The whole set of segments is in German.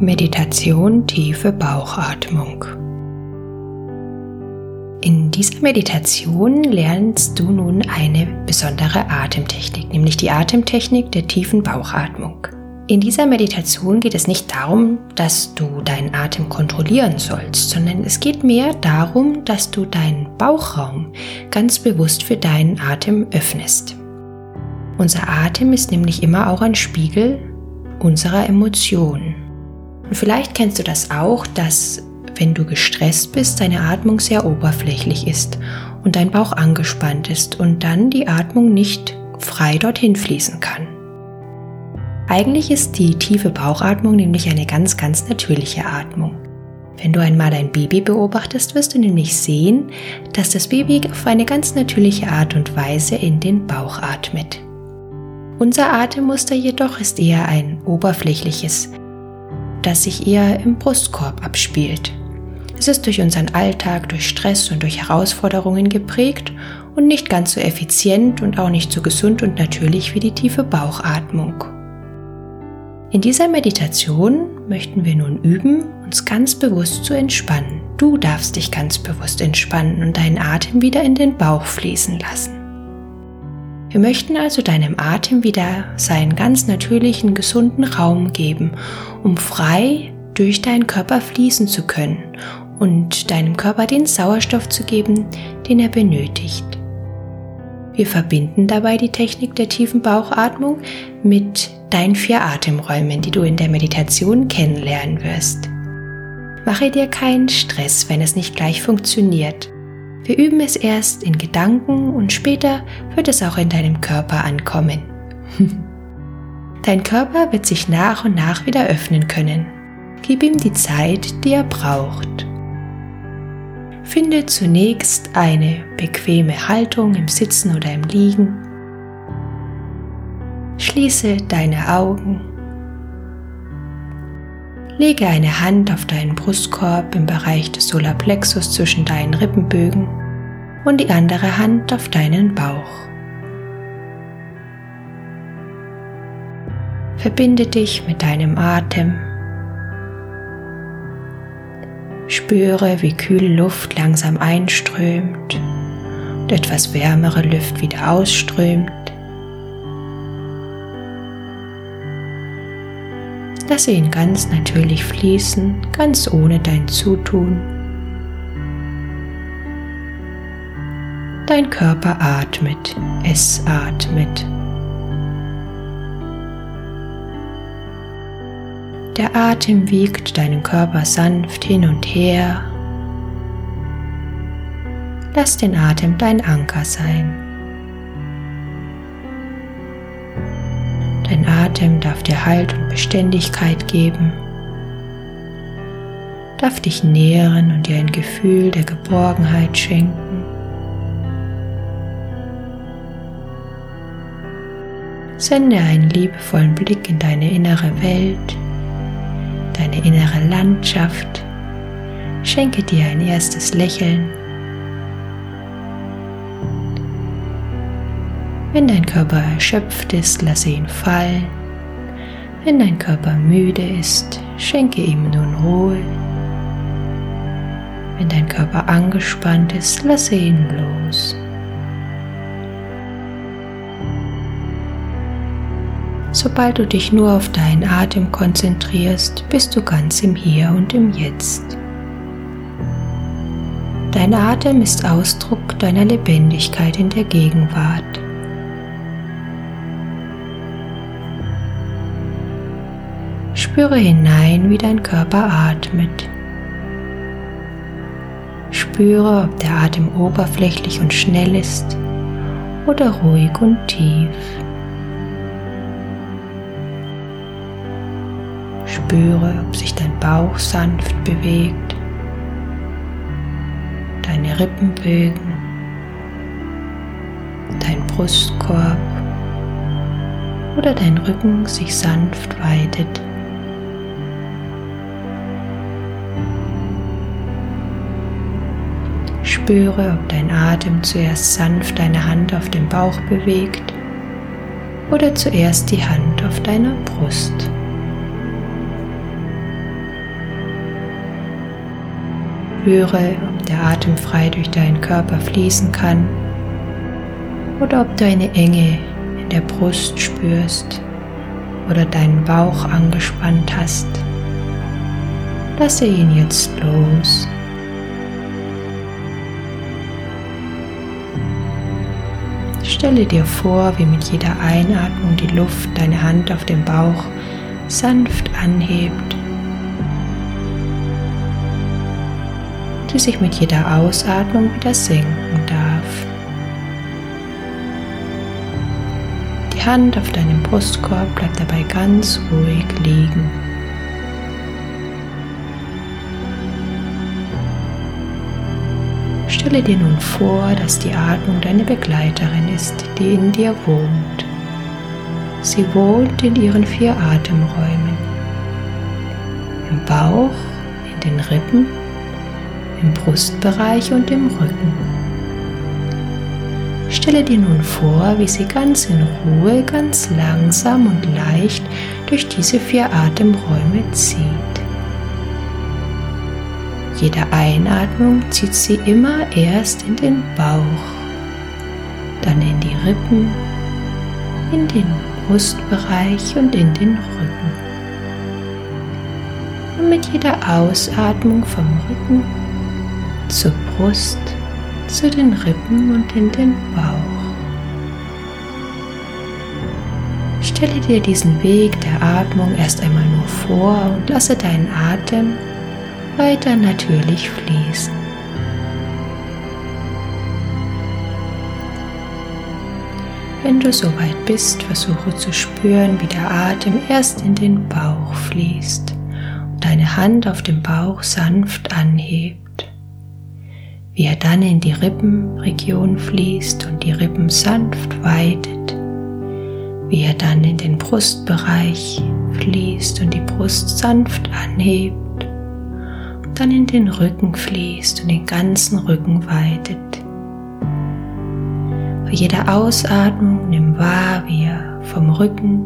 Meditation tiefe Bauchatmung. In dieser Meditation lernst du nun eine besondere Atemtechnik, nämlich die Atemtechnik der tiefen Bauchatmung. In dieser Meditation geht es nicht darum, dass du deinen Atem kontrollieren sollst, sondern es geht mehr darum, dass du deinen Bauchraum ganz bewusst für deinen Atem öffnest. Unser Atem ist nämlich immer auch ein Spiegel unserer Emotionen. Und vielleicht kennst du das auch, dass wenn du gestresst bist, deine Atmung sehr oberflächlich ist und dein Bauch angespannt ist und dann die Atmung nicht frei dorthin fließen kann. Eigentlich ist die tiefe Bauchatmung nämlich eine ganz, ganz natürliche Atmung. Wenn du einmal ein Baby beobachtest, wirst du nämlich sehen, dass das Baby auf eine ganz natürliche Art und Weise in den Bauch atmet. Unser Atemmuster jedoch ist eher ein oberflächliches, das sich eher im Brustkorb abspielt. Es ist durch unseren Alltag, durch Stress und durch Herausforderungen geprägt und nicht ganz so effizient und auch nicht so gesund und natürlich wie die tiefe Bauchatmung. In dieser Meditation möchten wir nun üben, uns ganz bewusst zu entspannen. Du darfst dich ganz bewusst entspannen und deinen Atem wieder in den Bauch fließen lassen. Wir möchten also deinem Atem wieder seinen ganz natürlichen, gesunden Raum geben, um frei durch deinen Körper fließen zu können und deinem Körper den Sauerstoff zu geben, den er benötigt. Wir verbinden dabei die Technik der tiefen Bauchatmung mit deinen vier Atemräumen, die du in der Meditation kennenlernen wirst. Mache dir keinen Stress, wenn es nicht gleich funktioniert. Wir üben es erst in Gedanken und später wird es auch in deinem Körper ankommen. Dein Körper wird sich nach und nach wieder öffnen können. Gib ihm die Zeit, die er braucht. Finde zunächst eine bequeme Haltung im Sitzen oder im Liegen. Schließe deine Augen. Lege eine Hand auf deinen Brustkorb im Bereich des Solarplexus zwischen deinen Rippenbögen und die andere Hand auf deinen Bauch. Verbinde dich mit deinem Atem. Spüre, wie kühle Luft langsam einströmt und etwas wärmere Luft wieder ausströmt. Lasse ihn ganz natürlich fließen, ganz ohne dein Zutun. Dein Körper atmet, es atmet. Der Atem wiegt deinen Körper sanft hin und her. Lass den Atem dein Anker sein. Dein Atem darf dir Halt und Beständigkeit geben, darf dich nähren und dir ein Gefühl der Geborgenheit schenken. Sende einen liebevollen Blick in deine innere Welt, deine innere Landschaft. Schenke dir ein erstes Lächeln Wenn dein Körper erschöpft ist, lasse ihn fallen. Wenn dein Körper müde ist, schenke ihm nun Ruhe. Wenn dein Körper angespannt ist, lasse ihn los. Sobald du dich nur auf deinen Atem konzentrierst, bist du ganz im Hier und im Jetzt. Dein Atem ist Ausdruck deiner Lebendigkeit in der Gegenwart. Spüre hinein, wie dein Körper atmet. Spüre, ob der Atem oberflächlich und schnell ist oder ruhig und tief. Spüre, ob sich dein Bauch sanft bewegt, deine Rippenbögen, dein Brustkorb oder dein Rücken sich sanft weitet. Spüre, ob dein Atem zuerst sanft deine Hand auf dem Bauch bewegt oder zuerst die Hand auf deiner Brust. Spüre, ob der Atem frei durch deinen Körper fließen kann oder ob du eine Enge in der Brust spürst oder deinen Bauch angespannt hast. Lasse ihn jetzt los Stelle dir vor, wie mit jeder Einatmung die Luft deine Hand auf dem Bauch sanft anhebt, die sich mit jeder Ausatmung wieder senken darf. Die Hand auf deinem Brustkorb bleibt dabei ganz ruhig liegen. Stelle dir nun vor, dass die Atmung deine Begleiterin ist, die in dir wohnt. Sie wohnt in ihren vier Atemräumen. Im Bauch, in den Rippen, im Brustbereich und im Rücken. Stelle dir nun vor, wie sie ganz in Ruhe, ganz langsam und leicht durch diese vier Atemräume zieht. Jede Einatmung zieht sie immer erst in den Bauch, dann in die Rippen, in den Brustbereich und in den Rücken. Und mit jeder Ausatmung vom Rücken zur Brust, zu den Rippen und in den Bauch. Stelle dir diesen Weg der Atmung erst einmal nur vor und lasse deinen Atem weiter natürlich fließen. Wenn du soweit bist, versuche zu spüren, wie der Atem erst in den Bauch fließt und deine Hand auf dem Bauch sanft anhebt. Wie er dann in die Rippenregion fließt und die Rippen sanft weitet. Wie er dann in den Brustbereich fließt und die Brust sanft anhebt dann in den Rücken fließt und den ganzen Rücken weitet. Bei jeder Ausatmung nimm wahr, wie er vom Rücken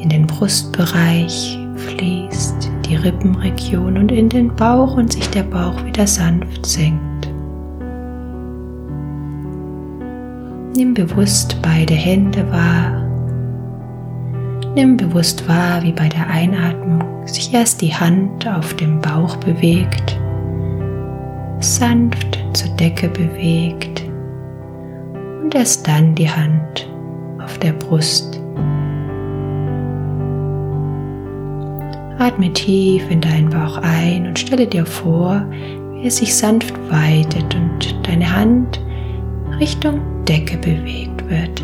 in den Brustbereich fließt, die Rippenregion und in den Bauch und sich der Bauch wieder sanft senkt. Nimm bewusst beide Hände wahr Nimm bewusst wahr, wie bei der Einatmung sich erst die Hand auf dem Bauch bewegt, sanft zur Decke bewegt und erst dann die Hand auf der Brust. Atme tief in deinen Bauch ein und stelle dir vor, wie er sich sanft weitet und deine Hand Richtung Decke bewegt wird.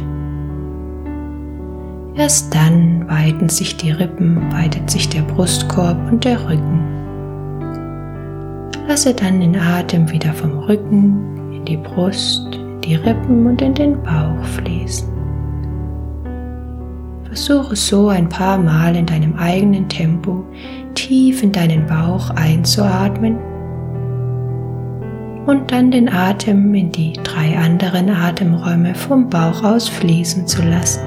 Erst dann weiten sich die Rippen, weitet sich der Brustkorb und der Rücken. Lasse dann den Atem wieder vom Rücken in die Brust, in die Rippen und in den Bauch fließen. Versuche so ein paar Mal in deinem eigenen Tempo tief in deinen Bauch einzuatmen und dann den Atem in die drei anderen Atemräume vom Bauch aus fließen zu lassen.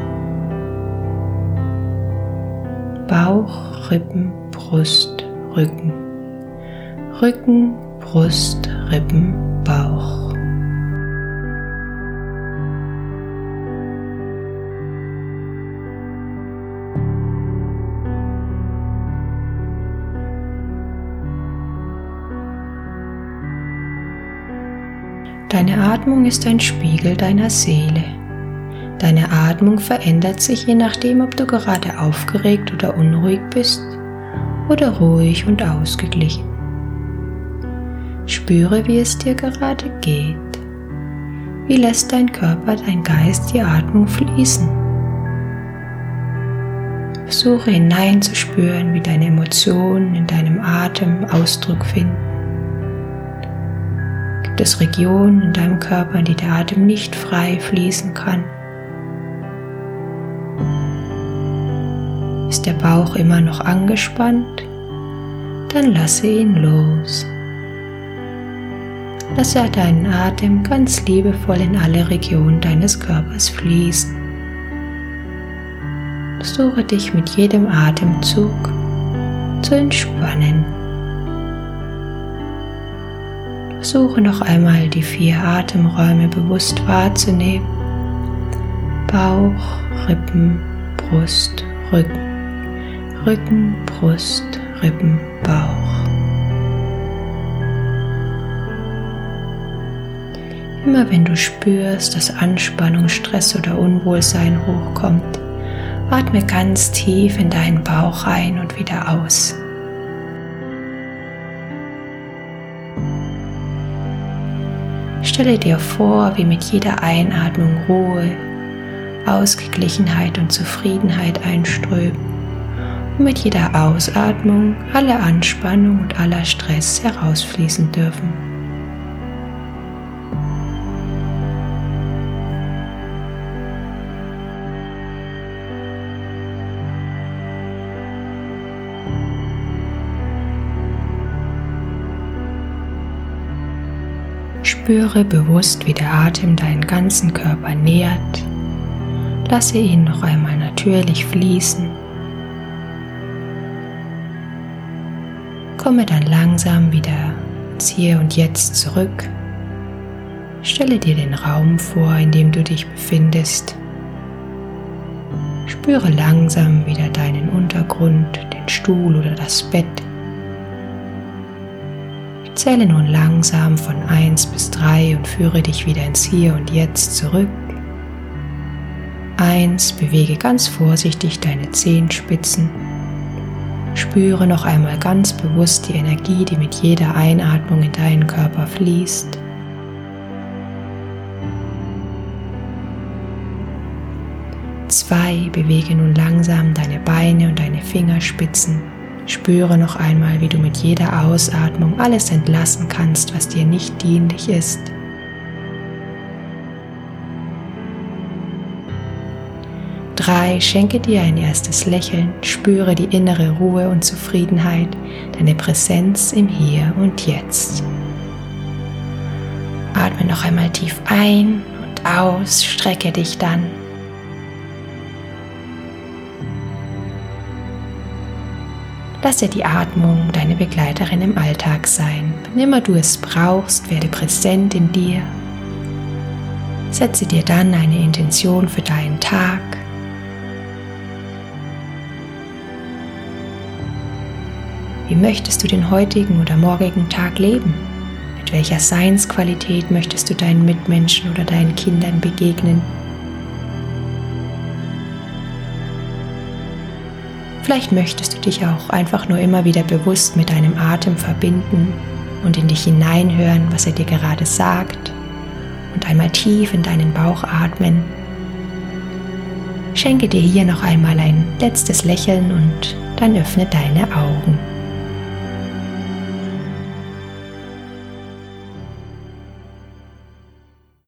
Bauch, Rippen, Brust, Rücken. Rücken, Brust, Rippen, Bauch. Deine Atmung ist ein Spiegel deiner Seele. Deine Atmung verändert sich je nachdem, ob du gerade aufgeregt oder unruhig bist oder ruhig und ausgeglichen. Spüre, wie es dir gerade geht. Wie lässt dein Körper, dein Geist die Atmung fließen? Versuche hineinzuspüren, wie deine Emotionen in deinem Atem Ausdruck finden. Gibt es Regionen in deinem Körper, in die der Atem nicht frei fließen kann? Ist der Bauch immer noch angespannt? Dann lasse ihn los. Lasse deinen Atem ganz liebevoll in alle Regionen deines Körpers fließen. Suche dich mit jedem Atemzug zu entspannen. Versuche noch einmal die vier Atemräume bewusst wahrzunehmen. Bauch, Rippen, Brust, Rücken. Rücken, Brust, Rippen, Bauch. Immer wenn du spürst, dass Anspannung, Stress oder Unwohlsein hochkommt, atme ganz tief in deinen Bauch ein und wieder aus. Stelle dir vor, wie mit jeder Einatmung Ruhe, Ausgeglichenheit und Zufriedenheit einströmen und mit jeder Ausatmung alle Anspannung und aller Stress herausfließen dürfen. Spüre bewusst, wie der Atem deinen ganzen Körper nährt. Lasse ihn noch einmal natürlich fließen. Komme dann langsam wieder ins Hier und Jetzt zurück. Stelle dir den Raum vor, in dem du dich befindest. Spüre langsam wieder deinen Untergrund, den Stuhl oder das Bett. Zähle nun langsam von 1 bis 3 und führe dich wieder ins Hier und Jetzt zurück. 1. Bewege ganz vorsichtig deine Zehenspitzen. Spüre noch einmal ganz bewusst die Energie, die mit jeder Einatmung in deinen Körper fließt. Zwei, bewege nun langsam deine Beine und deine Fingerspitzen. Spüre noch einmal, wie du mit jeder Ausatmung alles entlassen kannst, was dir nicht dienlich ist. Drei, schenke dir ein erstes Lächeln, spüre die innere Ruhe und Zufriedenheit, deine Präsenz im Hier und Jetzt. Atme noch einmal tief ein und aus, strecke dich dann Lasse die Atmung deine Begleiterin im Alltag sein. Wann immer du es brauchst, werde präsent in dir. Setze dir dann eine Intention für deinen Tag. Wie möchtest du den heutigen oder morgigen Tag leben? Mit welcher Seinsqualität möchtest du deinen Mitmenschen oder deinen Kindern begegnen? Vielleicht möchtest du dich auch einfach nur immer wieder bewusst mit deinem Atem verbinden und in dich hineinhören, was er dir gerade sagt und einmal tief in deinen Bauch atmen. Schenke dir hier noch einmal ein letztes Lächeln und dann öffne deine Augen.